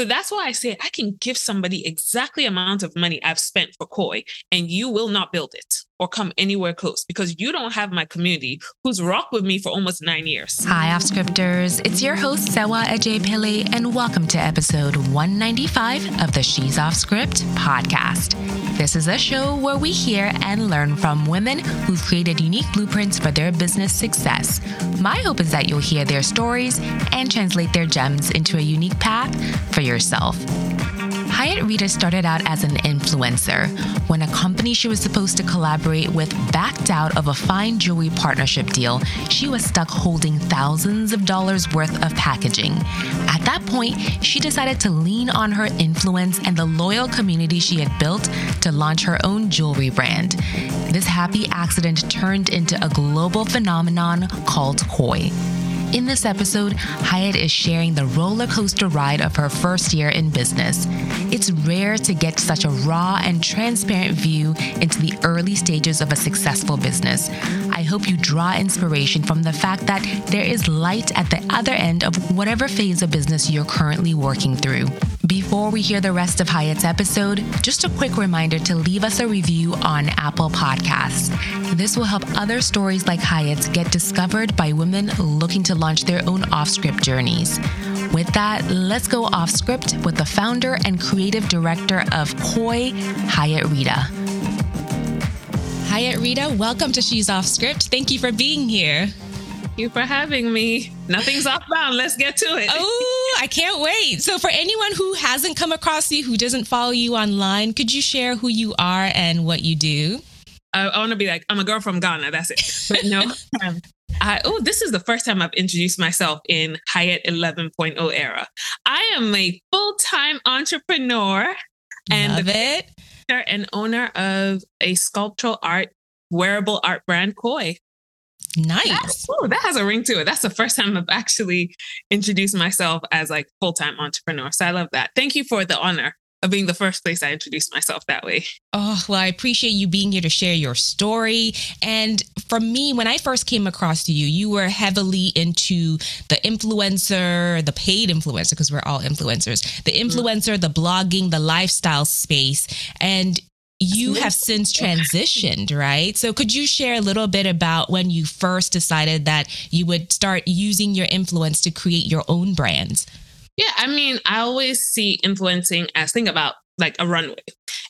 So that's why I say I can give somebody exactly amount of money I've spent for Khoi and you will not build it or come anywhere close because you don't have my community who's rocked with me for almost nine years. Hi, off scripters. It's your host, Sewa Ajay and welcome to episode 195 of the She's Off Script podcast. This is a show where we hear and learn from women who've created unique blueprints for their business success. My hope is that you'll hear their stories and translate their gems into a unique path for yourself. Hayet Rida started out as an influencer when a company she was supposed to collaborate with backed out of a fine jewelry partnership deal. She was stuck holding thousands of dollars worth of packaging. At that point, she decided to lean on her influence and the loyal community she had built to launch her own jewelry brand. This happy accident turned into a global phenomenon called Khoi. In this episode, Hayet is sharing the roller coaster ride of her first year in business. It's rare to get such a raw and transparent view into the early stages of a successful business. I hope you draw inspiration from the fact that there is light at the other end of whatever phase of business you're currently working through. Before we hear the rest of Hayet's episode, just a quick reminder to leave us a review on Apple Podcasts. This will help other stories like Hayet's get discovered by women looking to launch their own off script journeys. With that, let's go off script with the founder and creative director of Khoi, Hayet Rida. Hayet Rida, welcome to She's Off Script. Thank you for being here. You for having me. Nothing's off bound. Let's get to it. Oh, I can't wait. So, for anyone who hasn't come across you, who doesn't follow you online, could you share who you are and what you do? I, I want to be like, I'm a girl from Ghana. That's it. But no, um, I, oh, this is the first time I've introduced myself in Hayet 11.0 era. I am a full time entrepreneur and Love it. and owner of a sculptural art, wearable art brand, Khoi. Nice. oh, that has a ring to it. That's the first time I've actually introduced myself as like full time entrepreneur. So I love that. Thank you for the honor of being the first place I introduced myself that way. Oh, well, I appreciate you being here to share your story. And for me, when I first came across you, you were heavily into the influencer, the paid influencer, because we're all influencers, the mm-hmm. influencer, mm-hmm. the blogging, the lifestyle space. And you have since transitioned, right? So could you share a little bit about when you first decided that you would start using your influence to create your own brands? Yeah, I mean, I always see influencing as think about like a runway.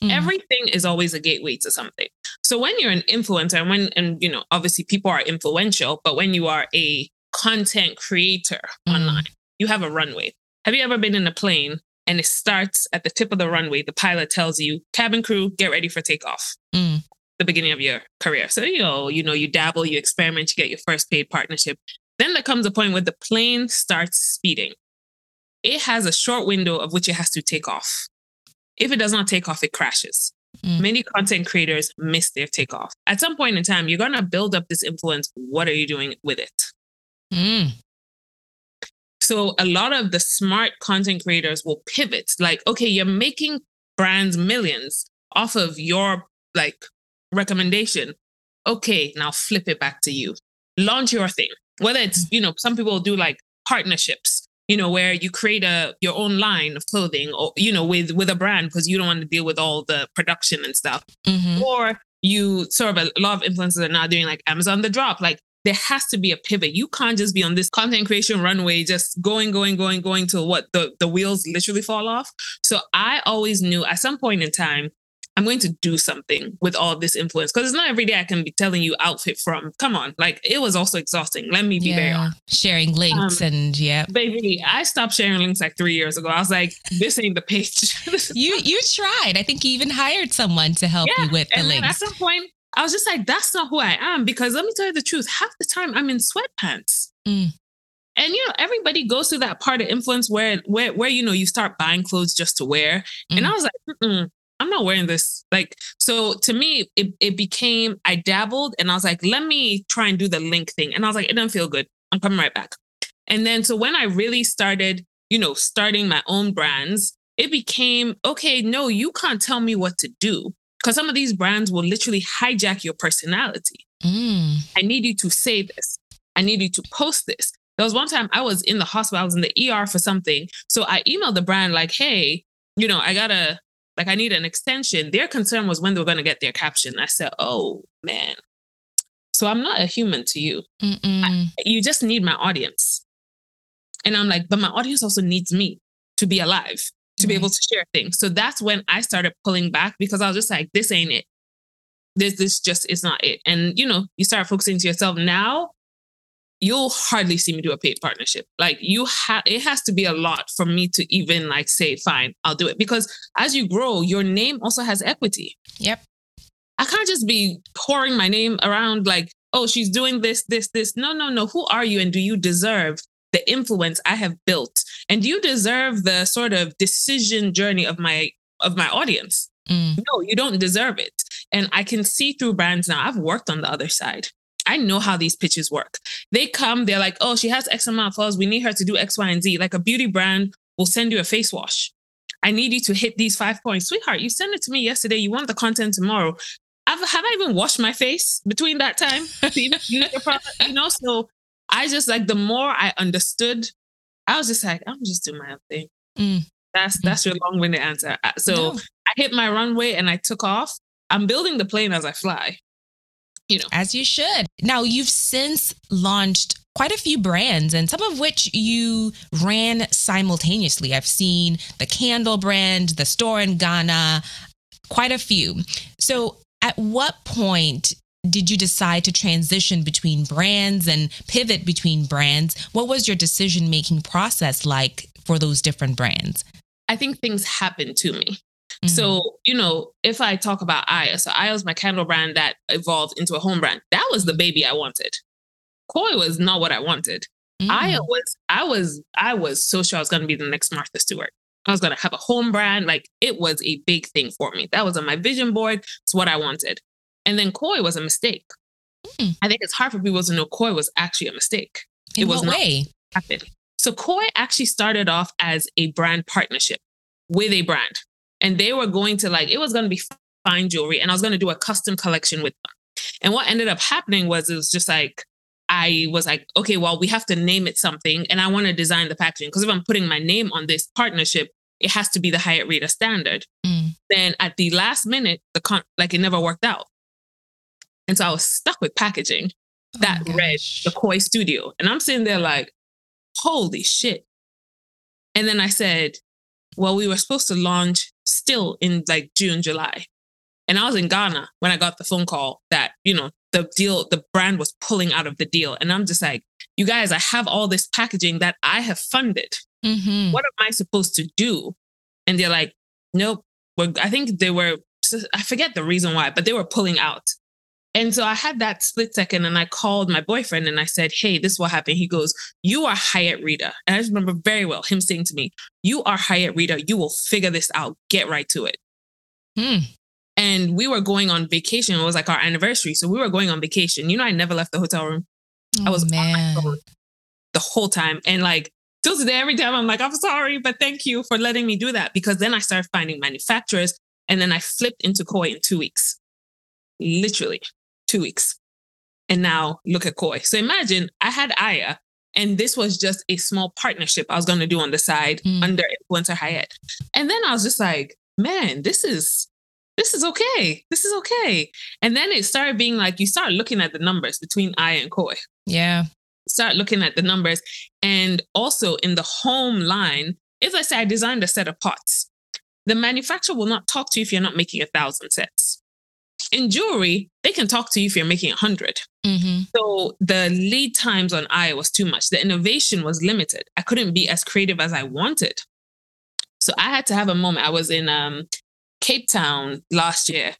Mm. Everything is always a gateway to something. So when you're an influencer, and when and you know, obviously people are influential, but when you are a content creator mm. online, you have a runway. Have you ever been in a plane and it starts at the tip of the runway? The pilot tells you, cabin crew, get ready for takeoff. Mm. The beginning of your career. So you know, you know, you dabble, you experiment, you get your first paid partnership. Then there comes a point where the plane starts speeding it has a short window of which it has to take off. If it does not take off, it crashes. Mm. Many content creators miss their takeoff. At some point in time, you're going to build up this influence. What are you doing with it? Mm. So, a lot of the smart content creators will pivot like, okay, you're making brands millions off of your like recommendation. Okay, now flip it back to you. Launch your thing. Whether it's, you know, some people do like partnerships you know, where you create a your own line of clothing or, you know, with with a brand because you don't want to deal with all the production and stuff. Mm-hmm. Or you sort of a lot of influencers are now doing like Amazon the drop. Like there has to be a pivot. You can't just be on this content creation runway, just going, going, going, going to what the, the wheels literally fall off. So I always knew at some point in time, I'm going to do something with all this influence because it's not every day I can be telling you outfit from. Come on, like it was also exhausting. Let me be yeah, very honest. Sharing links um, and yeah, baby, I stopped sharing links like three years ago. I was like, this ain't the page. you you tried. I think you even hired someone to help yeah, you with the and links. at some point, I was just like, that's not who I am because let me tell you the truth. Half the time, I'm in sweatpants. Mm. And you know, everybody goes through that part of influence where where where you know you start buying clothes just to wear. Mm. And I was like, I'm not wearing this. Like, so to me, it, it became, I dabbled and I was like, let me try and do the link thing. And I was like, it doesn't feel good. I'm coming right back. And then, so when I really started, you know, starting my own brands, it became, okay, no, you can't tell me what to do because some of these brands will literally hijack your personality. Mm. I need you to say this. I need you to post this. There was one time I was in the hospital, I was in the ER for something. So I emailed the brand like, hey, you know, I gotta like I need an extension. Their concern was when they were gonna get their caption. I said, oh man. So I'm not a human to you. I, you just need my audience. And I'm like, but my audience also needs me to be alive, to be mm-hmm. able to share things. So that's when I started pulling back because I was just like, this ain't it. This this just is not it. And you know, you start focusing to yourself now. You'll hardly see me do a paid partnership. Like you have, it has to be a lot for me to even like say, fine, I'll do it. Because as you grow, your name also has equity. Yep. I can't just be pouring my name around like, oh, she's doing this, this, this. No, no, no. Who are you and do you deserve the influence I have built? And you deserve the sort of decision journey of my of my audience? Mm. No, you don't deserve it. And I can see through brands now. I've worked on the other side. I know how these pitches work. They come, they're like, oh, she has X amount of followers. We need her to do X, Y, and Z. Like a beauty brand will send you a face wash. I need you to hit these five points. Sweetheart, you sent it to me yesterday. You want the content tomorrow. I've, have I even washed my face between that time to even use your product? You know, so I just like the more I understood, I was just like, I'm just doing my own thing. Mm. That's that's your long-winded answer. Uh, So No. I hit my runway and I took off. I'm building the plane as I fly. You know, As you should. Now, you've since launched quite a few brands, and some of which you ran simultaneously. I've seen the candle brand, the store in Ghana, quite a few. So, at what point did you decide to transition between brands and pivot between brands? What was your decision making process like for those different brands? I think things happen to me. Mm. So, you know, if I talk about Aya, so Aya was my candle brand that evolved into a home brand. That was the baby I wanted. Khoi was not what I wanted. Mm. Aya was, I was, I was so sure I was going to be the next Martha Stewart. I was going to have a home brand. Like it was a big thing for me. That was on my vision board. It's what I wanted. And then Khoi was a mistake. Mm. I think it's hard for people to know Khoi was actually a mistake. in it was not- way? happen. So Khoi actually started off as a brand partnership with a brand. And they were going to like, it was going to be fine jewelry. And I was going to do a custom collection with them. And what ended up happening was it was just like, I was like, okay, well, we have to name it something. And I want to design the packaging. Because if I'm putting my name on this partnership, it has to be the Hayet Rida standard. Mm. Then at the last minute, the con- like it never worked out. And so I was stuck with packaging that Oh, read the Khoi studio. And I'm sitting there like, holy shit. And then I said, well, we were supposed to launch still in like June, July. And I was in Ghana when I got the phone call that, you know, the deal, the brand was pulling out of the deal. And I'm just like, you guys, I have all this packaging that I have funded. Mhm. What am I supposed to do? And they're like, nope. We're, I think they were, I forget the reason why, but they were pulling out. And so I had that split second and I called my boyfriend and I said, Hey, this is what happened. He goes, You are Hayet Rida. And I just remember very well him saying to me, You are Hayet Rida. You will figure this out. Get right to it. Hmm. And we were going on vacation. It was like our anniversary. So we were going on vacation. You know, I never left the hotel room I was oh, on my man. phone the whole time. And like till today, every time I'm like, I'm sorry, but thank you for letting me do that. Because then I started finding manufacturers and then I flipped into Khoi in two weeks. Literally two weeks. And now look at Khoi. So imagine I had Aya and this was just a small partnership I was going to do on the side Mm. under Influencer Hayet. And then I was just like, man, this is this is okay. This is okay. And then it started being like you start looking at the numbers between Aya and Khoi Yeah. start looking at the numbers. And also in the home line, if I say I designed a set of pots, the manufacturer will not talk to you if you're not making a thousand sets. In jewelry, they can talk to you if you're making a hundred. hmm So the lead times on I was too much. The innovation was limited. I couldn't be as creative as I wanted. So I had to have a moment. I was in um, Cape Town last year.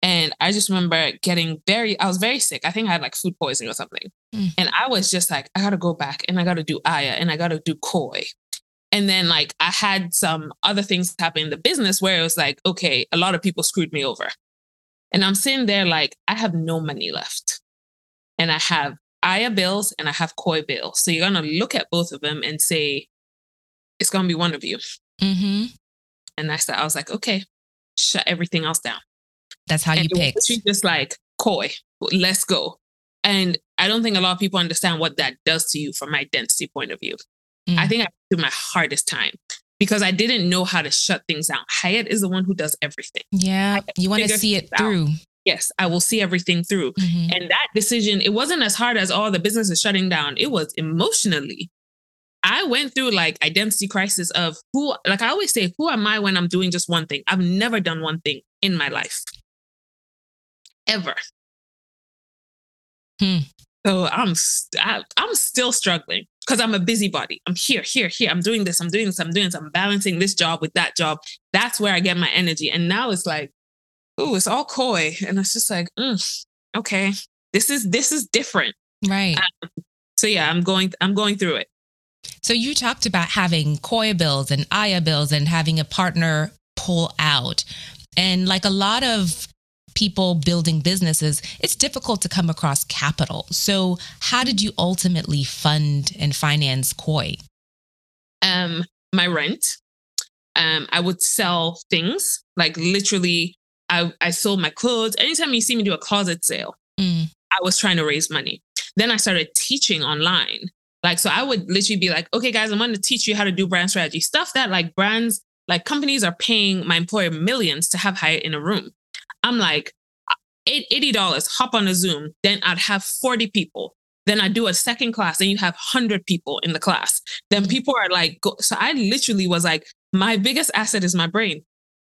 And I just remember getting very, I was very sick. I think I had like food poisoning or something. Mm. And I was just like, I got to go back and I got to do Aya and I got to do Khoi. And then like I had some other things happen in the business where it was like, okay, a lot of people screwed me over. And I'm sitting there like, I have no money left. And I have Aya bills and I have Khoi bills. So you're going to look at both of them and say, it's going to be one of you. hmm And I said, I was like, okay, shut everything else down. That's how and you pick. literally just like, Khoi, let's go. And I don't think a lot of people understand what that does to you from my identity point of view. Mm. I think I through my hardest time because I didn't know how to shut things down. Hayet is the one who does everything. Yeah. You want to see it through. Yes, I will see everything through. Mm-hmm. And that decision, it wasn't as hard as all oh, the business is shutting down. It was emotionally. I went through like identity crisis of who, like I always say, who am I when I'm doing just one thing? I've never done one thing in my life, ever. Hmm. So I'm I, I'm still struggling because I'm a busybody. I'm here, here, here. I'm doing this. I'm doing this. I'm doing this. I'm balancing this job with that job. That's where I get my energy. And now it's like, oh, it's all Khoi. and it's just like, mm, okay, this is this is different, right? Um, so yeah, I'm going I'm going through it. So you talked about having Khoi bills and Aya bills and having a partner pull out, and like a lot of people building businesses, it's difficult to come across capital. So, how did you ultimately fund and finance Khoi? Um, my rent. Um, I would sell things like literally. I, I sold my clothes. Anytime you see me do a closet sale, mm. I was trying to raise money. Then I started teaching online. Like, so I would literally be like, okay, guys, I'm going to teach you how to do brand strategy stuff that like brands, like companies are paying my employer millions to have hired in a room. I'm like, $80, hop on a Zoom. Then I'd have 40 people. Then I do a second class, and you have 100 people in the class. Then mm-hmm. people are like, go. so I literally was like, my biggest asset is my brain.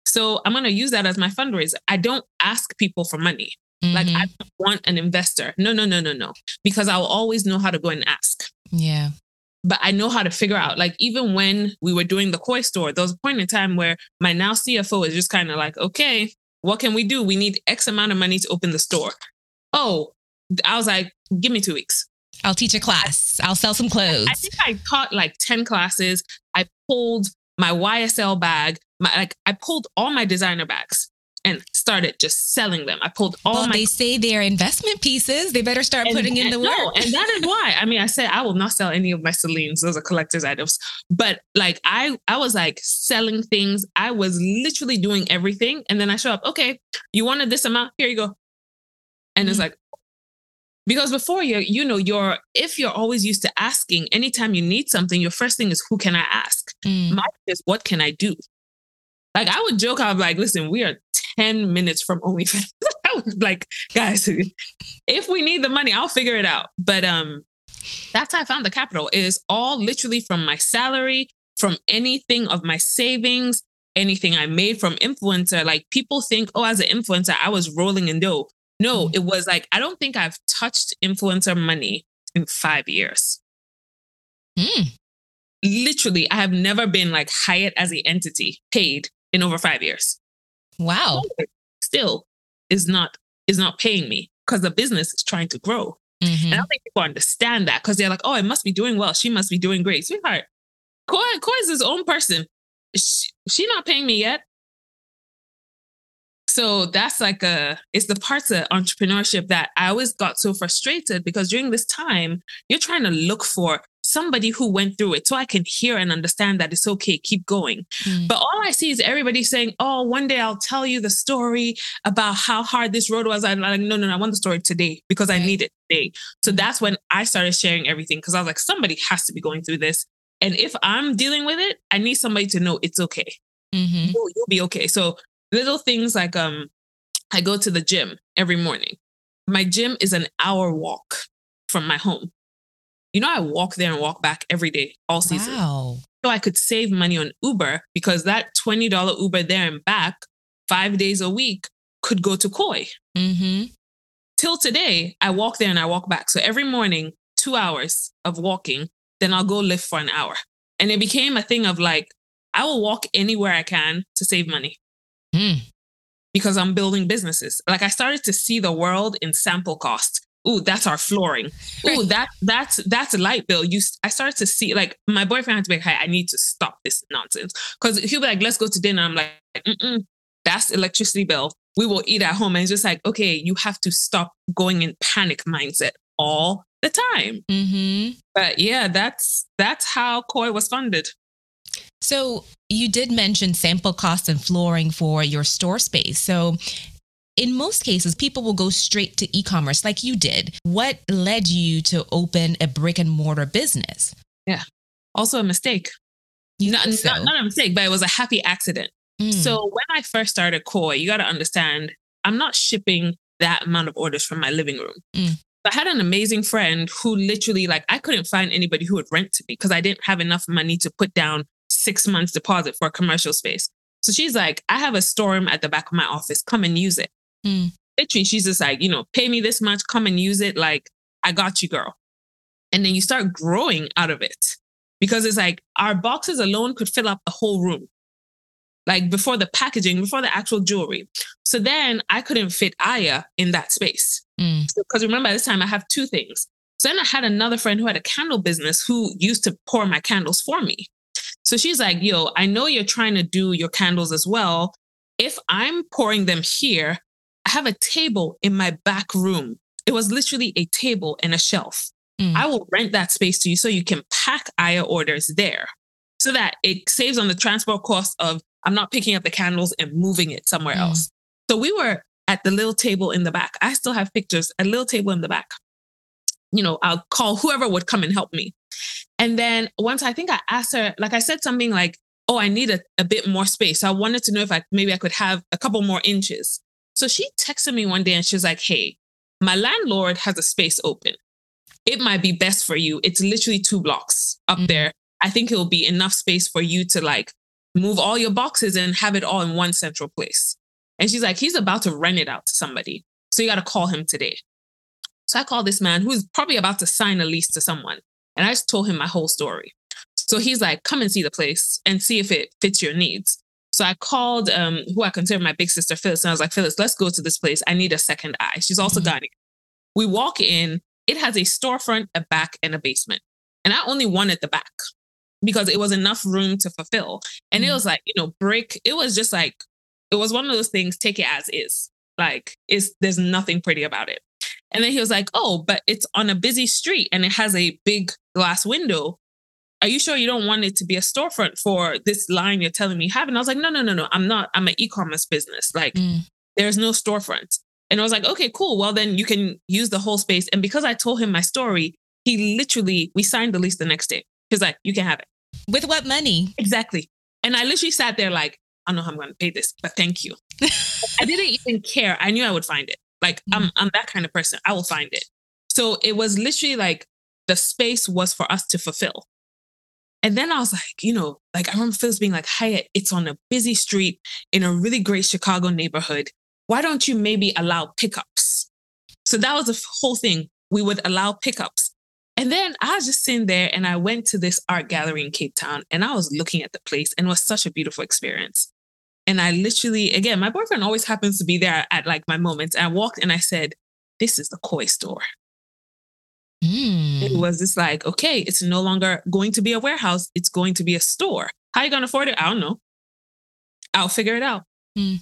So I'm going to use that as my fundraiser. I don't ask people for money. Mm-hmm. Like I mm-hmm. want an investor. No, no, no, no, no. Because I'll always know how to go and ask. Yeah. But I know how to figure out, like, even when we were doing the Khoi store, there was a point in time where my now CFO is just kind of like, okay, what can we do? We need X amount of money to open the store. Oh, I was like, give me two weeks. I'll teach a class. I'll sell some clothes. I think I taught like 10 classes. I pulled my YSL bag, my, like I pulled all my designer bags and started just selling them. I pulled all well, my. They say they're investment pieces. They better start and, putting in the work. No, and that is why. I mean, I said I will not sell any of my Celines. Those are collector's items. But like, I I was like selling things. I was literally doing everything, and then I show up. Okay, you wanted this amount. Here you go. And mm-hmm. it's like, because before you you know you're if you're always used to asking anytime you need something your first thing is who can i ask mm. my is what can i do like i would joke i'm like listen we are 10 minutes from OnlyFans. I was like, guys, if we need the money, I'll figure it out. But um, that's how I found the capital is all literally from my salary, from anything of my savings, anything I made from influencer. Like people think, oh, as an influencer, I was rolling in dough. No, mm. it was like, I don't think I've touched influencer money in five years. Mm. Literally, I have never been like hired as the entity paid in over five years. Wow. Still is not is not paying me because the business is trying to grow. Mm-hmm. And I don't think people understand that because they're like, oh, it must be doing well. She must be doing great. Sweetheart, Khoi, Khoi is his own person. She, she not paying me yet. So that's like a, it's the parts of entrepreneurship that I always got so frustrated because during this time, you're trying to look for somebody who went through it so I can hear and understand that it's okay, keep going. Mm. But all I see is everybody saying, Oh, one day I'll tell you the story about how hard this road was. I'm like, no, no, no, I want the story today because I need it today. So that's when I started sharing everything because I was like, somebody has to be going through this. And if I'm dealing with it, I need somebody to know it's okay. Mm-hmm. You'll, you'll be okay. So little things like um I go to the gym every morning. My gym is an hour walk from my home. You know, I walk there and walk back every day, all season. Wow. So I could save money on Uber because that $20 Uber there and back, five days a week, could go to Khoi. Mm-hmm. Till today, I walk there and I walk back. So every morning, two hours of walking, then I'll go lift for an hour. And it became a thing of like, I will walk anywhere I can to save money. Mm. Because I'm building businesses. Like I started to see the world in sample cost ooh, that's our flooring. Ooh, that that's that's a light bill. You, I started to see like my boyfriend had to be like, hey, I need to stop this nonsense because he'll be like, let's go to dinner. I'm like, Mm-mm, that's electricity bill. We will eat at home, and it's just like, okay, you have to stop going in panic mindset all the time. Mm-hmm. But yeah, that's that's how Khoi was funded. So you did mention sample cost and flooring for your store space. So in most cases, people will go straight to e commerce like you did. What led you to open a brick and mortar business? Yeah. Also a mistake. Not, so? not, not, a mistake, but it was a happy accident. Mm. So when I first started Khoi, you got to understand, I'm not shipping that amount of orders from my living room. Mm. I had an amazing friend who literally, like, I couldn't find anybody who would rent to me because I didn't have enough money to put down six months deposit for a commercial space. So she's like, I have a storm at the back of my office. Come and use it. Mm. Literally, she's just like, you know, pay me this much, come and use it. Like, I got you, girl. And then you start growing out of it because it's like our boxes alone could fill up the whole room. Like before the packaging, before the actual jewelry. So then I couldn't fit Aya in that space. Because mm. so, remember, this time I have two things. So then I had another friend who had a candle business who used to pour my candles for me. So she's like, yo, I know you're trying to do your candles as well. If I'm pouring them here, I have a table in my back room. It was literally a table and a shelf. Mm. I will rent that space to you so you can pack Aya orders there so that it saves on the transport cost of I'm not picking up the candles and moving it somewhere mm. else. So we were at the little table in the back. I still have pictures, a little table in the back. You know, I'll call whoever would come and help me. And then once I think I asked her, like I said something like, oh, I need a, a bit more space. So I wanted to know if I maybe I could have a couple more inches. So she texted me one day and she's like, hey, my landlord has a space open. It might be best for you. It's literally two blocks up mm-hmm. there. I think it will be enough space for you to like move all your boxes and have it all in one central place. And she's like, he's about to rent it out to somebody. So you got to call him today. So I called this man who's probably about to sign a lease to someone. And I just told him my whole story. So he's like, come and see the place and see if it fits your needs. So I called um, who I consider my big sister, Phyllis, and I was like, Phyllis, let's go to this place. I need a second eye. She's also mm-hmm. Ghanaian. We walk in, it has a storefront, a back, and a basement. And I only wanted the back because it was enough room to fulfill. And mm-hmm. it was like, you know, brick, it was just like, it was one of those things, take it as is. Like, it's there's nothing pretty about it. And then he was like, Oh, but it's on a busy street and it has a big glass window. Are you sure you don't want it to be a storefront for this line you're telling me you have? And I was like, No, no, no, no. I'm not. I'm an e commerce business. Like, mm. there's no storefront. And I was like, Okay, cool. Well, then you can use the whole space. And because I told him my story, he literally, we signed the lease the next day. He's like, You can have it. With what money? Exactly. And I literally sat there like, I don't know how I'm going to pay this, but thank you. I didn't even care. I knew I would find it. Like mm-hmm. I'm I'm that kind of person. I will find it. So it was literally like the space was for us to fulfill. And then I was like, you know, like I remember Phyllis being like, Hayet, it's on a busy street in a really great Chicago neighborhood. Why don't you maybe allow pickups? So that was the whole thing. We would allow pickups. And then I was just sitting there and I went to this art gallery in Cape Town and I was looking at the place and it was such a beautiful experience. And I literally, again, my boyfriend always happens to be there at like my moments. And I walked and I said, This is the Khoi store. Mm. It was just like, okay, it's no longer going to be a warehouse, it's going to be a store. How are you going to afford it? I don't know. I'll figure it out. Mm.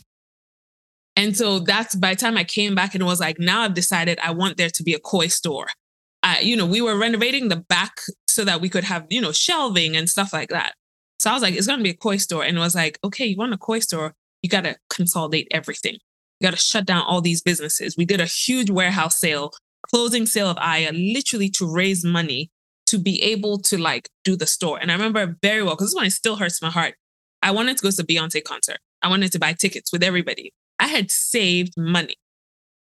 And so that's by the time I came back and it was like, now I've decided I want there to be a Khoi store. I, you know, we were renovating the back so that we could have, you know, shelving and stuff like that. So I was like, it's going to be a Khoi store. And it was like, okay, you want a Khoi store? You got to consolidate everything. You got to shut down all these businesses. We did a huge warehouse sale, closing sale of Aya, literally to raise money to be able to like do the store. And I remember very well, because this one still hurts my heart. I wanted to go to the Beyonce concert. I wanted to buy tickets with everybody. I had saved money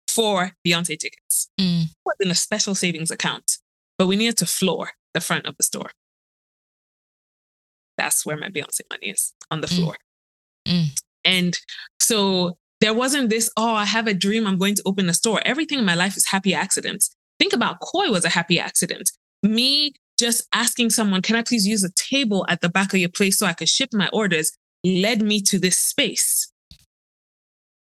for Beyonce tickets. Mm. It was in a special savings account, but we needed to floor the front of the store that's where my Beyonce money is on the mm. floor. Mm. And so there wasn't this, oh, I have a dream, I'm going to open a store. Everything in my life is happy accidents. Think about Khoi was a happy accident. Me just asking someone, can I please use a table at the back of your place so I could ship my orders led me to this space.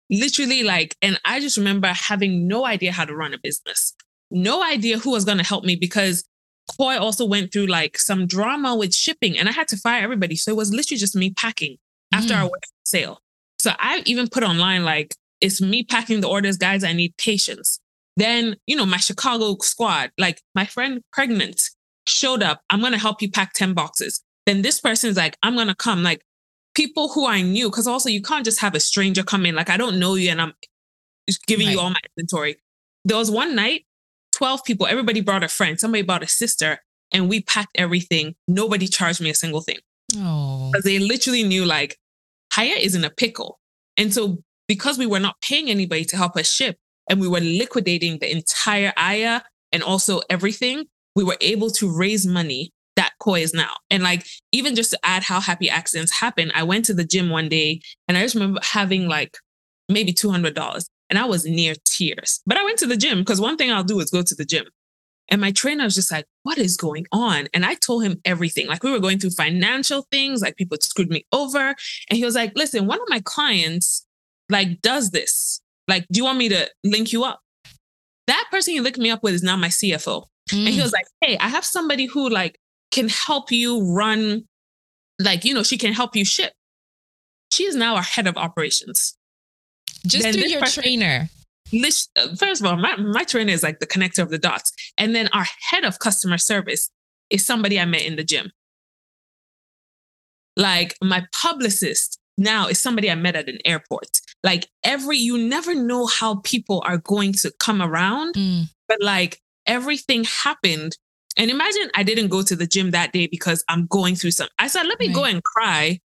Literally, like, and I just remember having no idea how to run a business, no idea who was going to help me because Khoi also went through like some drama with shipping and I had to fire everybody. So it was literally just me packing after mm. our sale. So I even put online like, it's me packing the orders, guys. I need patience. Then, you know, my Chicago squad, like my friend pregnant showed up. I'm going to help you pack 10 boxes. Then this person's like, I'm going to come. Like people who I knew, because also you can't just have a stranger come in. Like, I don't know you and I'm, giving right. you all my inventory. There was one night, 12 people, everybody brought a friend, somebody brought a sister, and we packed everything. Nobody charged me a single thing. Oh. Because they literally knew like Hayet is in a pickle. And so because we were not paying anybody to help us ship and we were liquidating the entire Aya and also everything, we were able to raise money that Khoi is now. And like, even just to add how happy accidents happen, I went to the gym one day and I just remember having like maybe $200 and I was near tears. But I went to the gym because one thing I'll do is go to the gym. And my trainer was just like, what is going on? And I told him everything. Like we were going through financial things, like people screwed me over. And he was like, listen, one of my clients like does this. Like, do you want me to link you up? That person he linked me up with is now my CFO. Mm. And he mm. was like, hey, I have somebody who like can help you run, like, you know, she can help you ship. She is now our head of operations. Just then through your person, trainer. First of all, my, my trainer is like the connector of the dots. And then our head of customer service is somebody I met in the gym. Like my publicist now is somebody I met at an airport. Like every, you never know how people are going to come around, mm. but like everything happened and imagine I didn't go to the gym that day because I'm going through some. I said, let me right. go and cry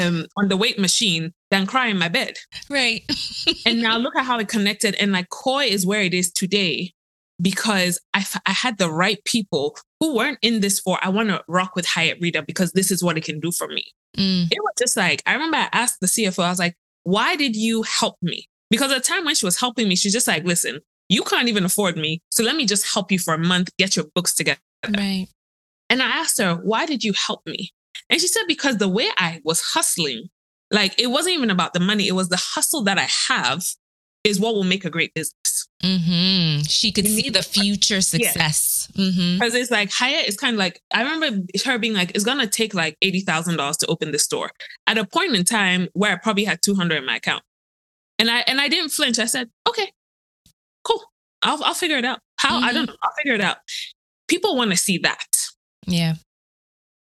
um, on the weight machine than cry in my bed. Right. and now look at how it connected. And like Khoi is where it is today because I, f- I had the right people who weren't in this for, I want to rock with Hayet Rida because this is what it can do for me. Mm. It was just like, I remember I asked the CFO, I was like, why did you help me? Because at the time when she was helping me, she's just like, listen, you can't even afford me. So let me just help you for a month, get your books together. Right. And I asked her, why did you help me? And she said, because the way I was hustling, like it wasn't even about the money, it was the hustle that I have is what will make a great business. Mm-hmm. She could see the future success. Because mm-hmm. it's like Hayet is kind of like, I remember her being like, it's going to take like $80,000 to open the store at a point in time where I probably had 200 in my account. And I, and I didn't flinch. I said, okay, cool. I'll, I'll figure it out. How? Mm-hmm. I don't know. I'll figure it out people want to see that. Yeah.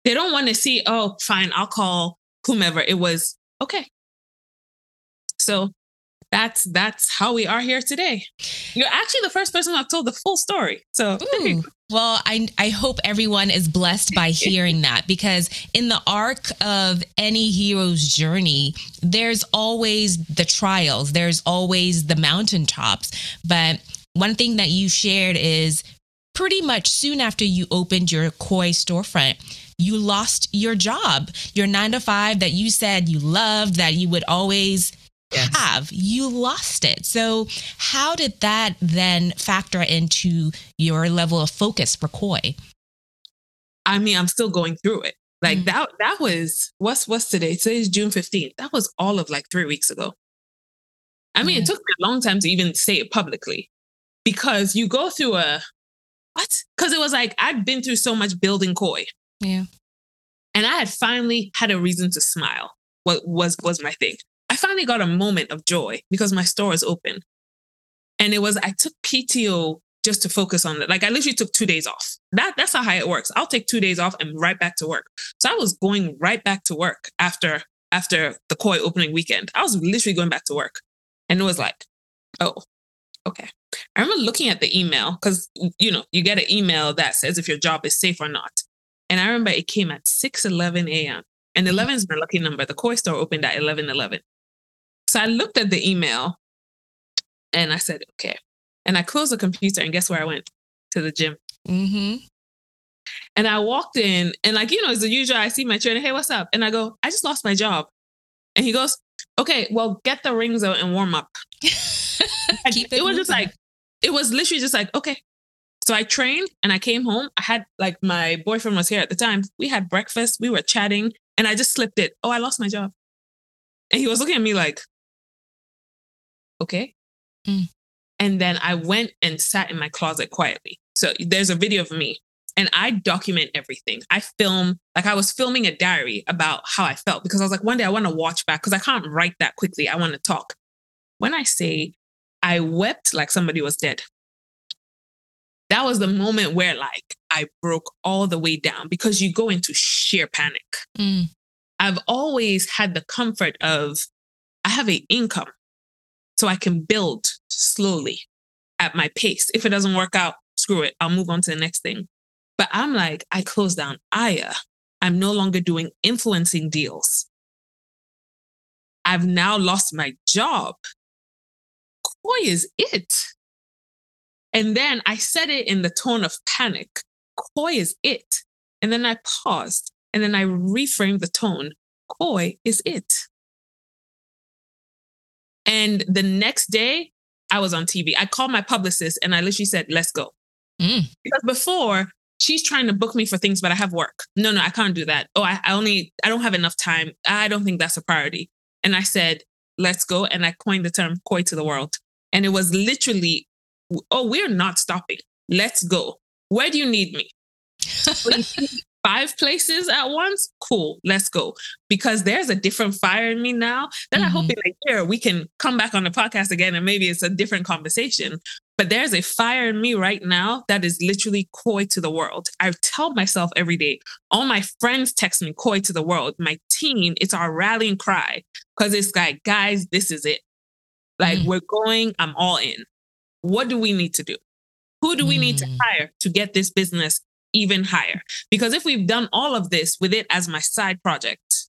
They don't want to see, oh, fine, I'll call whomever. It was okay. So that's that's how we are here today. You're actually the first person I've told the full story. So Ooh, well, I I hope everyone is blessed by hearing that because in the arc of any hero's journey, there's always the trials, there's always the mountaintops. But one thing that you shared is pretty much soon after you opened your Khoi storefront, you lost your job, your nine to five that you said you loved, that you would always yes. have. You lost it. So, how did that then factor into your level of focus for Khoi? I mean, I'm still going through it. Like mm. that, that was what's what's today? Today's June 15th. That was all of like three weeks ago. I mean, it took me a long time to even say it publicly because you go through a what? Because it was like I'd been through so much building Khoi. Yeah. And I had finally had a reason to smile. What was was my thing. I finally got a moment of joy because my store is open. And it was I took PTO just to focus on it. Like I literally took two days off. That that's how Hayet works. I'll take two days off and right back to work. So I was going right back to work after after the Khoi opening weekend. I was literally going back to work. And it was like, oh, okay. I remember looking at the email because, you know, you get an email that says if your job is safe or not. And I remember it came at 6 11 a.m. And 11 is my lucky number. The Khoi store opened at 11 11. So I looked at the email and I said, okay. And I closed the computer and guess where I went? To the gym. Mm-hmm. And I walked in and, like, you know, as the usual, I see my trainer, hey, what's up? And I go, I just lost my job. And he goes, okay, well, get the rings out and warm up. it, it was just like, it was literally just like, okay. So I trained and I came home. I had like my boyfriend was here at the time. We had breakfast, we were chatting, and I just slipped it. Oh, I lost my job. And he was looking at me like, okay. Mm. And then I went and sat in my closet quietly. So there's a video of me and I document everything. I film, like I was filming a diary about how I felt because I was like, one day I want to watch back because I can't write that quickly. I want to talk. When I say I wept like somebody was dead. That was the moment where like I broke all the way down because you go into sheer panic. Mm. I've always had the comfort of I have an income so I can build slowly at my pace. If it doesn't work out, screw it. I'll move on to the next thing. But I'm like, I closed down Aya. I'm no longer doing influencing deals. I've now lost my job. Khoi is it. And then I said it in the tone of panic. Khoi is it. And then I paused and then I reframed the tone. Khoi is it. And the next day, I was on TV. I called my publicist and I literally said, let's go. Mm. Because before, she's trying to book me for things, but I have work. No, no, I can't do that. Oh, I, I only, I don't have enough time. I don't think that's a priority. And I said, let's go. And I coined the term Khoi to the world. And it was literally, oh, we're not stopping. Let's go. Where do you need me? five places at once, cool, let's go. Because there's a different fire in me now that mm-hmm. I hope mm-hmm. in a year we can come back on the podcast again and maybe it's a different conversation. But there's a fire in me right now that is literally Khoi to the world. I tell myself every day, all my friends text me Khoi to the world. My team, it's our rallying cry because it's like, guys, this is it. Like, mm. we're going, I'm all in. What do we need to do? Who do we mm. need to mm. hire to get this business even higher. Because if we've done all of this with it as my side project,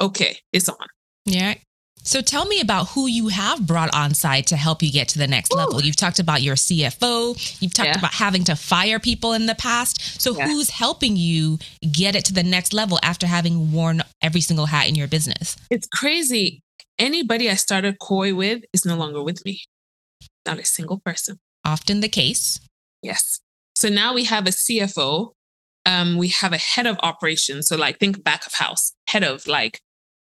okay, it's on. Yeah. So tell me about who you have brought on side to help you get to the next Ooh. level. You've talked about your CFO, you've talked yeah. about having to fire people in the past. So yeah. who's helping you get it to the next level after having worn every single hat in your business? It's crazy. Anybody I started Khoi with is no longer with me. Not a single person. Often the case. Yes. So now we have a CFO. Um, we have a head of operations. So like think back of house, head of like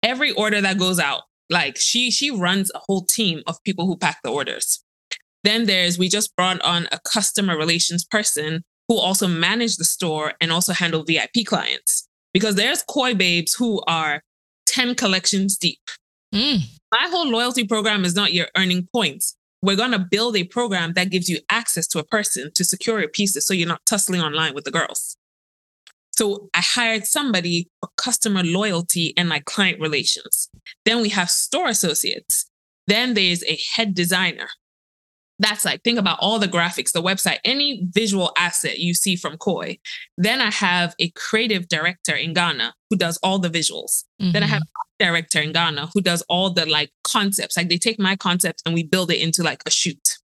every order that goes out. Like she she runs a whole team of people who pack the orders. Then there's we just brought on a customer relations person who also manage the store and also handle VIP clients. Because there's Khoi babes who are 10 collections deep. Mm. My whole loyalty program is not your earning points we're going to build a program that gives you access to a person to secure your pieces so you're not tussling online with the girls. So I hired somebody for customer loyalty and like client relations. Then we have store associates. Then there's a head designer. That's like, think about all the graphics, the website, any visual asset you see from Khoi. Then I have a creative director in Ghana who does all the visuals. Mm-hmm. Then I have mm-hmm. a director in Ghana who does all the like concepts. Like they take my concepts and we build it into like a shoot.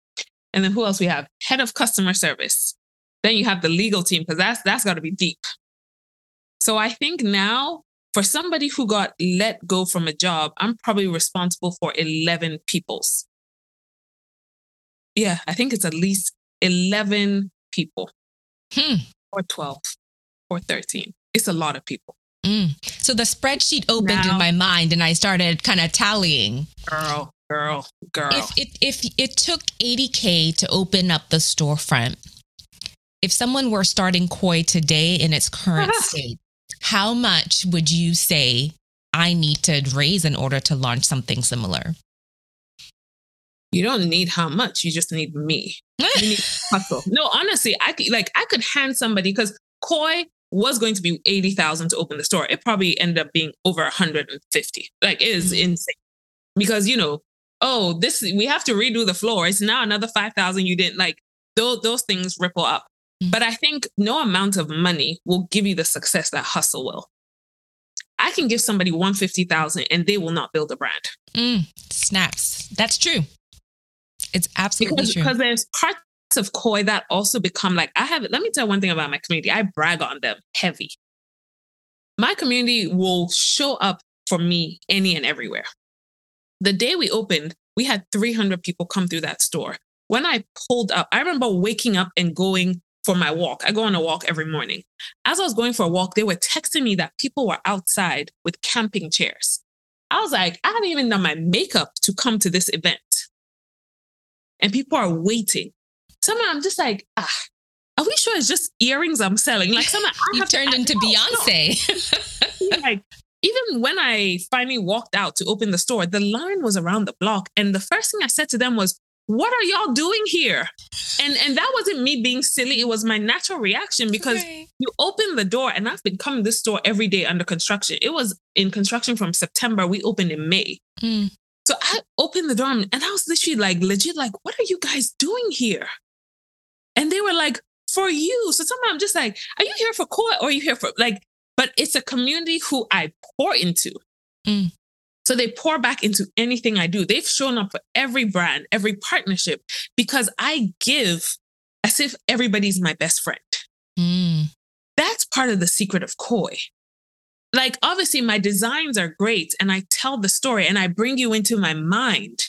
And then who else we have? Head of customer service. Then you have the legal team because that's that's got to be deep. So I think now for somebody who got let go from a job, I'm probably responsible for 11 peoples yeah, I think it's at least 11 people hmm. or 12 or 13. It's a lot of people. Mm. So the spreadsheet opened now, in my mind and I started kind of tallying. Girl, girl, girl. If it, if it took 80K to open up the storefront, if someone were starting Khoi today in its current state, how much would you say I need to raise in order to launch something similar? You don't need how much you just need me you need hustle no honestly i could like i could hand somebody because Khoi was going to be 80,000 to open the store it probably ended up being over 150 like it is mm-hmm. insane because you know oh this we have to redo the floor it's now another 5,000 you didn't like those those things ripple up mm-hmm. but i think no amount of money will give you the success that hustle will I can give somebody 150,000 and they will not build a brand. Mm, snaps. That's true. It's absolutely because, true. Because there's parts of Khoi that also become like, I have, let me tell one thing about my community. I brag on them heavy. My community will show up for me any and everywhere. The day we opened, we had 300 people come through that store. When I pulled up, I remember waking up and going for my walk. I go on a walk every morning. As I was going for a walk, they were texting me that people were outside with camping chairs. I was like, I haven't even done my makeup to come to this event and people are waiting. Sometimes I'm just like, ah, are we sure it's just earrings I'm selling? Like I you turned to, into Beyonce. like even when I finally walked out to open the store, the line was around the block. And the first thing I said to them was, what are y'all doing here? And and that wasn't me being silly. It was my natural reaction because okay. you open the door and I've been coming to this store every day under construction. It was in construction from September. We opened in May. Mm. So I opened the door and I was literally like, legit, like, what are you guys doing here? And they were like, for you. So sometimes I'm just like, are you here for Khoi or are you here for like, but it's a community who I pour into. Mm. So they pour back into anything I do. They've shown up for every brand, every partnership, because I give as if everybody's my best friend. Mm. That's part of the secret of Khoi. Like, obviously, my designs are great and I tell the story and I bring you into my mind.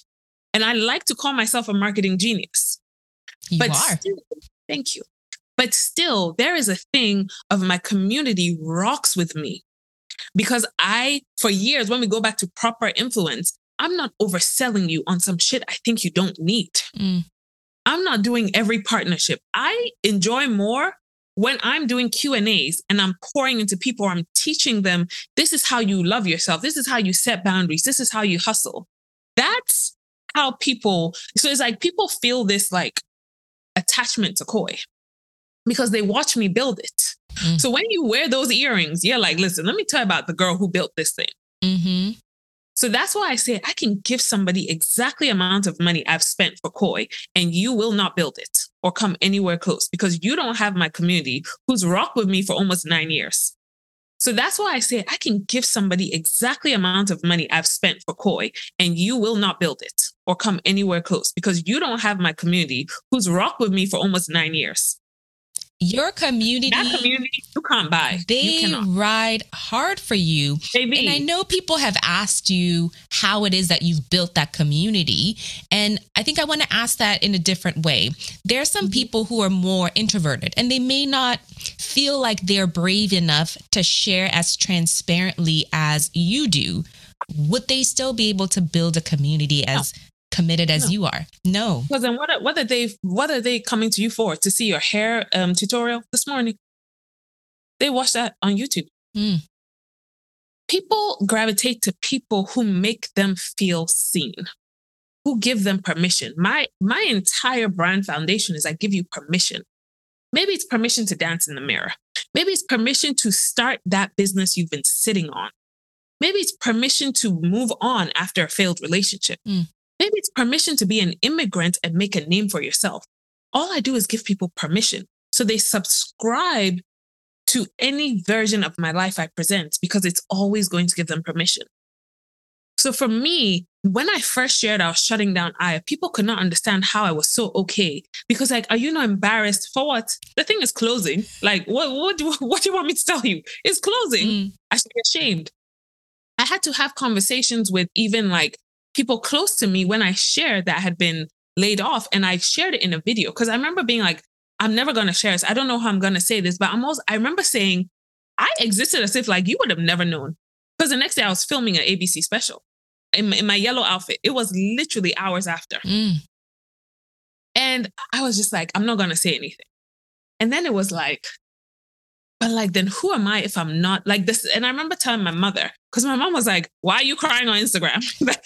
And I like to call myself a marketing genius. You but are. Still, thank you. But still, there is a thing of my community rocks with me because I, for years, when we go back to proper influence, I'm not overselling you on some shit I think you don't need. Mm. I'm not doing every partnership. I enjoy more when I'm doing Q and A's and I'm pouring into people, I'm teaching them this is how you love yourself. This is how you set boundaries. This is how you hustle. That's how people. So it's like people feel this like attachment to Khoi because they watch me build it. Mm-hmm. So when you wear those earrings, you're like, listen, let me tell you about the girl who built this thing. Mm-hmm. So that's why I say I can give somebody exactly amount of money I've spent for Khoi, and you will not build it or come anywhere close because you don't have my community who's rocked with me for almost nine years. So that's why I say I can give somebody exactly amount of money I've spent for Khoi, and you will not build it or come anywhere close because you don't have my community who's rocked with me for almost nine years. Your community, that community, you can't buy. They ride hard for you. And I know people have asked you how it is that you've built that community. And I think I want to ask that in a different way. There are some mm-hmm. people who are more introverted and they may not feel like they're brave enough to share as transparently as you do. Would they still be able to build a community as committed as no. you are. No. Because then what are, what are they what are they coming to you for? To see your hair um, tutorial this morning? They watch that on YouTube. Mm. People gravitate to people who make them feel seen, who give them permission. My my entire brand foundation is I give you permission. Maybe it's permission to dance in the mirror. Maybe it's permission to start that business you've been sitting on. Maybe it's permission to move on after a failed relationship. Mm. Maybe it's permission to be an immigrant and make a name for yourself. All I do is give people permission. So they subscribe to any version of my life I present because it's always going to give them permission. So for me, when I first shared I was shutting down Aya, people could not understand how I was so okay. Because like, are you not embarrassed for what? The thing is closing. Like, what what do, what do you want me to tell you? It's closing. Mm. I should be ashamed. I had to have conversations with even like people close to me when I shared that I had been laid off and I shared it in a video. Cause I remember being like, I'm never gonna share this. I don't know how I'm gonna say this, but I'm also I remember saying I existed as if like you would have never known. Because the next day I was filming an ABC special in, in my yellow outfit. It was literally hours after. Mm. And I was just like, I'm not gonna say anything. And then it was like, but like, then who am I if I'm not like this? And I remember telling my mother, because my mom was like, Why are you crying on Instagram? like,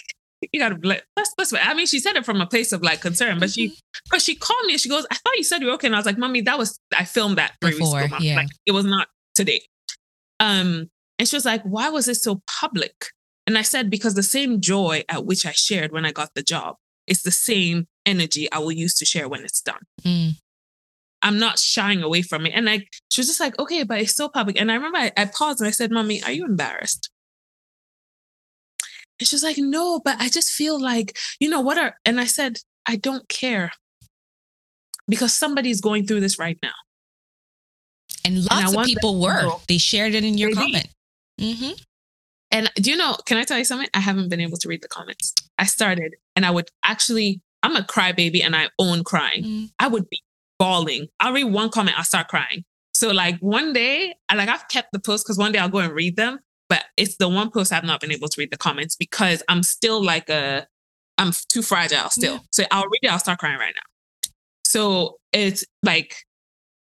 you gotta let's let's I mean, she said it from a place of like concern, but she because mm-hmm. she called me and she goes, I thought you said you were okay. And I was like, Mommy, that was I filmed that three Before, weeks ago. Yeah. Like it was not today. Um, and she was like, Why was it so public? And I said, because the same joy at which I shared when I got the job, it's the same energy I will use to share when it's done. Mm. I'm not shying away from it. And like she was just like, okay, but it's so public. And I remember I, I paused and I said, Mommy, are you embarrassed? And she's like, no, but I just feel like, you know, what are, and I said, I don't care because somebody's going through this right now. And lots and of people were. They shared it in your comment. Mm-hmm. And do you know, can I tell you something? I haven't been able to read the comments. I started and I would actually, I'm a crybaby and I own crying. Mm. I would be bawling. I'll read one comment, I'll start crying. So like one day, I like I've kept the post because one day I'll go and read them. But it's the one post I've not been able to read the comments because I'm still like a, I'm too fragile still. Yeah. So I'll read it, I'll start crying right now. So it's like,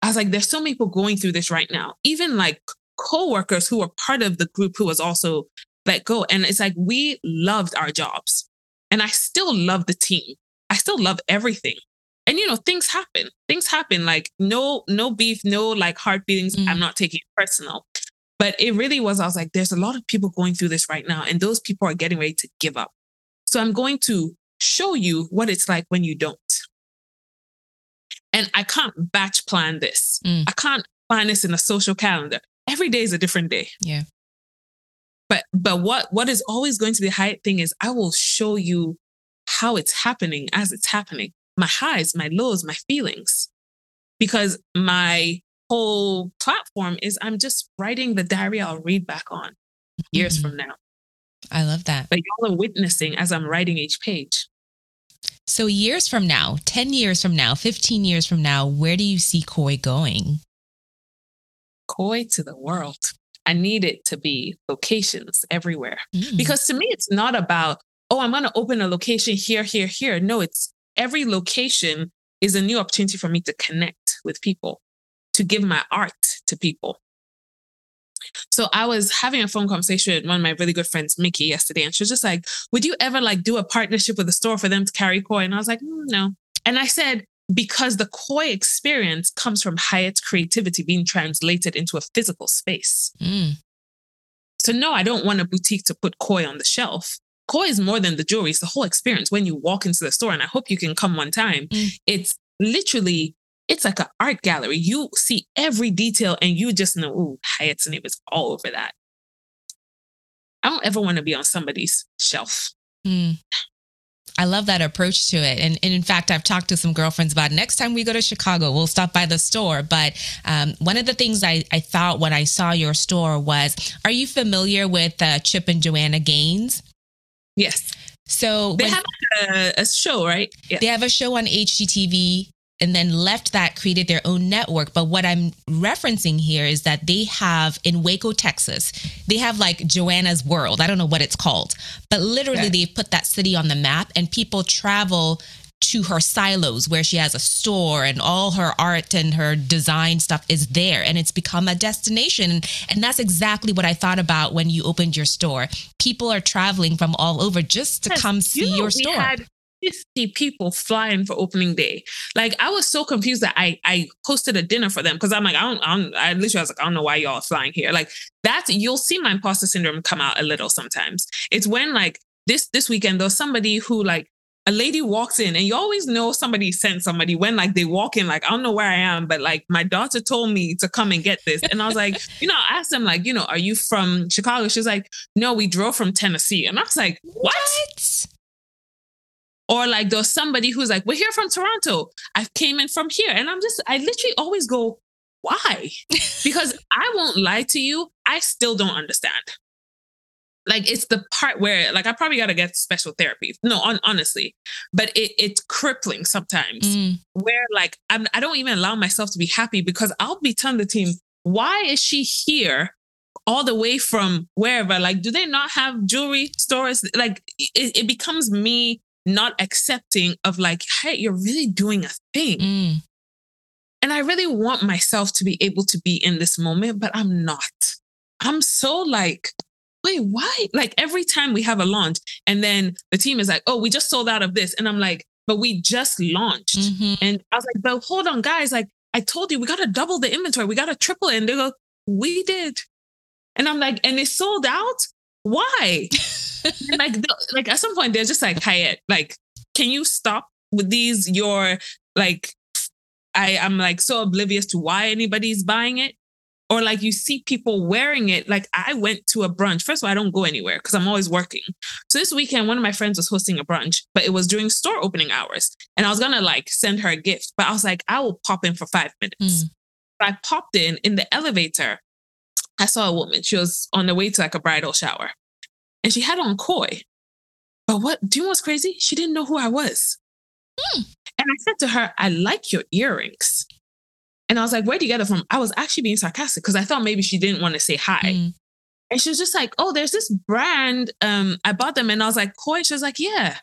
I was like, there's so many people going through this right now. Even like co-workers who were part of the group who was also let go. And it's like we loved our jobs. And I still love the team. I still love everything. And you know, things happen. Things happen. Like no, no beef, no like hard feelings. Mm. I'm not taking it personal. But it really was, I was like, there's a lot of people going through this right now, and those people are getting ready to give up. So I'm going to show you what it's like when you don't. And I can't batch plan this. Mm. I can't plan this in a social calendar. Every day is a different day. Yeah. But but what what is always going to be the high thing is I will show you how it's happening as it's happening. My highs, my lows, my feelings. Because my whole platform is I'm just writing the diary I'll read back on years Mhm. from now. I love that. But y'all are witnessing as I'm writing each page. So, years from now, 10 years from now, 15 years from now, where do you see Khoi going? Khoi to the world. I need it to be locations everywhere. Mm. Because to me, it's not about, oh, I'm going to open a location here, here, here. No, it's every location is a new opportunity for me to connect with people, to give my art to people. So I was having a phone conversation with one of my really good friends, Mickey, yesterday, and she was just like, "Would you ever like do a partnership with a store for them to carry Khoi?" And I was like, "Mm, "No." And I said, "Because the Khoi experience comes from Hayet's creativity being translated into a physical space." Mm. So no, I don't want a boutique to put Khoi on the shelf. Khoi is more than the jewelry; it's the whole experience when you walk into the store. And I hope you can come one time. Mm. It's literally, it's like an art gallery. You see every detail, and you just know, ooh, Hayet's name is all over that. I don't ever want to be on somebody's shelf. Mm. I love that approach to it. And, and in fact, I've talked to some girlfriends about next time we go to Chicago, we'll stop by the store. But um, one of the things I, I thought when I saw your store was are you familiar with uh, Chip and Joanna Gaines? Yes, So they when- have a, a show, right? Yeah. they have a show on HGTV and then left that, created their own network. But what I'm referencing here is that they have in Waco, Texas, they have like Joanna's World. I don't know what it's called, but literally Okay. they've put that city on the map and people travel to her silos where she has a store and all her art and her design stuff is there and it's become a destination and that's exactly what i thought about when you opened your store people are traveling from all over just to come you see know, your store had 50 people flying for opening day. Like I was so confused that I I hosted a dinner for them because I'm like I don't, I don't I literally was like I don't know why y'all are flying here. Like that's you'll see my imposter syndrome come out a little sometimes. It's when like this this weekend there's somebody who like a lady walks in and you always know somebody sent somebody when like they walk in like I don't know where I am but like my daughter told me to come and get this and I was like you know I asked them like you know are you from Chicago she's like no we drove from Tennessee and I was like what? what? Or like there's somebody who's like, we're here from Toronto. I came in from here. And I'm just, I literally always go, why? Because I won't lie to you, I still don't understand. Like it's the part where like I probably gotta get special therapy. No, on, honestly. But it it's crippling sometimes Mm. where like I'm, I don't even allow myself to be happy because I'll be telling the team, why is she here all the way from wherever? Like, do they not have jewelry stores? Like, it, it becomes me not accepting of like, hey, you're really doing a thing. Mm. And I really want myself to be able to be in this moment, but I'm not. I'm so like, wait, why? Like every time we have a launch and then the team is like, oh, we just sold out of this. And I'm like, but we just launched. Mhm. And I was like, but hold on, guys. Like, I told you, we got to double the inventory. We got to triple it. And they go, we did. And I'm like, and it sold out? Why? Like, like at some point, they're just like, Hayet, like, can you stop with these? Your, like, I, I'm like so oblivious to why anybody's buying it. Or like you see people wearing it. Like I went to a brunch. First of all, I don't go anywhere because I'm always working. So this weekend, one of my friends was hosting a brunch, but it was during store opening hours. And I was gonna like send her a gift, but I was like, I will pop in for five minutes. Mm. I popped in in the elevator. I saw a woman. She was on the way to like a bridal shower, and she had on Khoi. But what? Do you know what's crazy? She didn't know who I was. Hmm. And I said to her, "I like your earrings." And I was like, "Where do you get it from?" I was actually being sarcastic because I thought maybe she didn't want to say hi. Mm. And she was just like, "Oh, there's this brand. Um, I bought them." And I was like, "Khoi." She was like, "Yeah."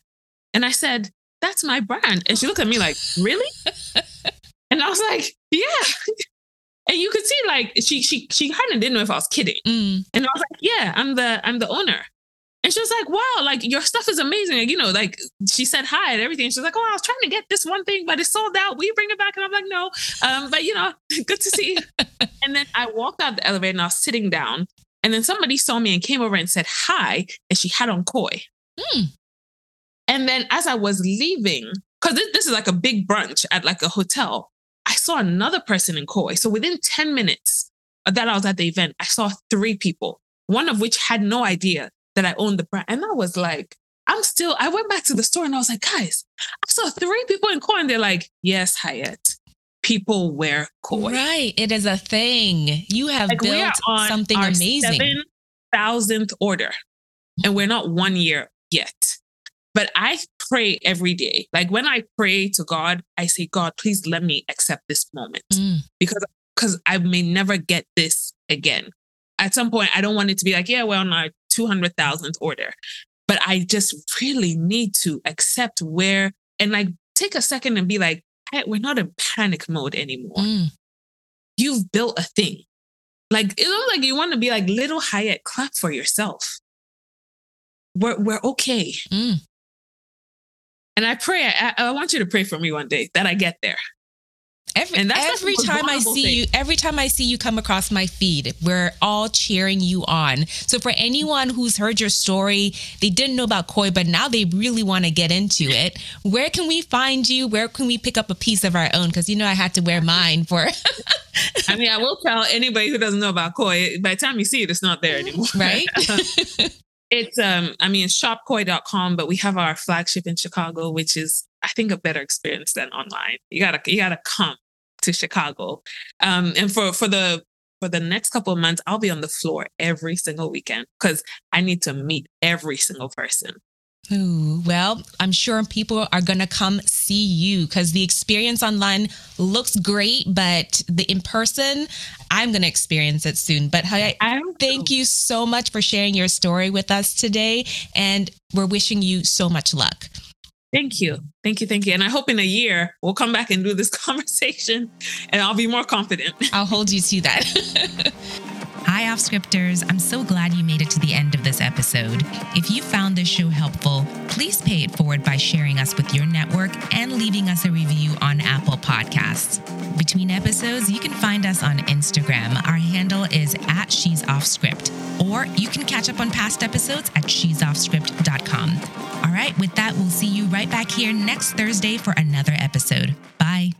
And I said, "That's my brand." And she looked at me like, "Really?" and I was like, "Yeah." and you could see like she she she kind of didn't know if I was kidding. Mm. And I was like, "Yeah, I'm the I'm the owner." And she was like, "Wow, like your stuff is amazing." Like, you know, like she said hi and everything. She was like, "Oh, I was trying to get this one thing, but it's sold out. Will you bring it back?" And I'm like, "No." Um, but you know, good to see you. and then I walked out the elevator and I was sitting down, and then somebody saw me and came over and said hi, and she had on Khoi. Hmm. And then as I was leaving, because this, this, is like a big brunch at like a hotel, I saw another person in Khoi. So within 10 minutes that I was at the event, I saw three people, one of which had no idea that I own the brand. And I was like, I'm still, I went back to the store and I was like, guys, I saw three people in. And they're like, yes, Hayet, people wear Khoi. Right. It is a thing. You have like built something amazing. 7,000th order. And we're not one year yet. But I pray every day. Like when I pray to God, I say, God, please let me accept this moment mm. because because I may never get this again. At some point, I don't want it to be like, yeah, on our 200,000th order. But I just really need to accept where and like take a second and be like, hey, we're not in panic mode anymore. Mm. You've built a thing. Like it looks like you want to be like little Hayet, clap for yourself. We're we're okay. Mm. And I pray, I, I, want you to pray for me one day that I get there. Every, and every time I see thing. you, every time I see you come across my feed, we're all cheering you on. So for anyone who's heard your story, they didn't know about Khoi, but now they really want to get into it. Where can we find you? Where can we pick up a piece of our own? Because you know I had to wear mine for. I mean, I will tell anybody who doesn't know about Khoi. By the time you see it, it's not there anymore. Right. It's um, I mean, shopkhoi.com, but we have our flagship in Chicago, which is I think a better experience than online. You gotta you gotta come to Chicago. Um, and for for the for the next couple of months, I'll be on the floor every single weekend because I need to meet every single person. Ooh, well, I'm sure people are going to come see you because the experience online looks great, but the in person, I'm going to experience it soon. But I, I thank you so much for sharing your story with us today. And we're wishing you so much luck. Thank you. Thank you. Thank you. And I hope in a year we'll come back and do this conversation and I'll be more confident. I'll hold you to that. Hi, off scripters. I'm so glad you made it to the end of this episode. If you found this show helpful, please pay it forward by sharing us with your network and leaving us a review on Apple Podcasts. Between episodes, you can find us on Instagram. Our handle is at She's Off Script, or you can catch up on past episodes at she'soffscript.com. All right, with that, we'll see you right back here next Thursday for another episode. Bye.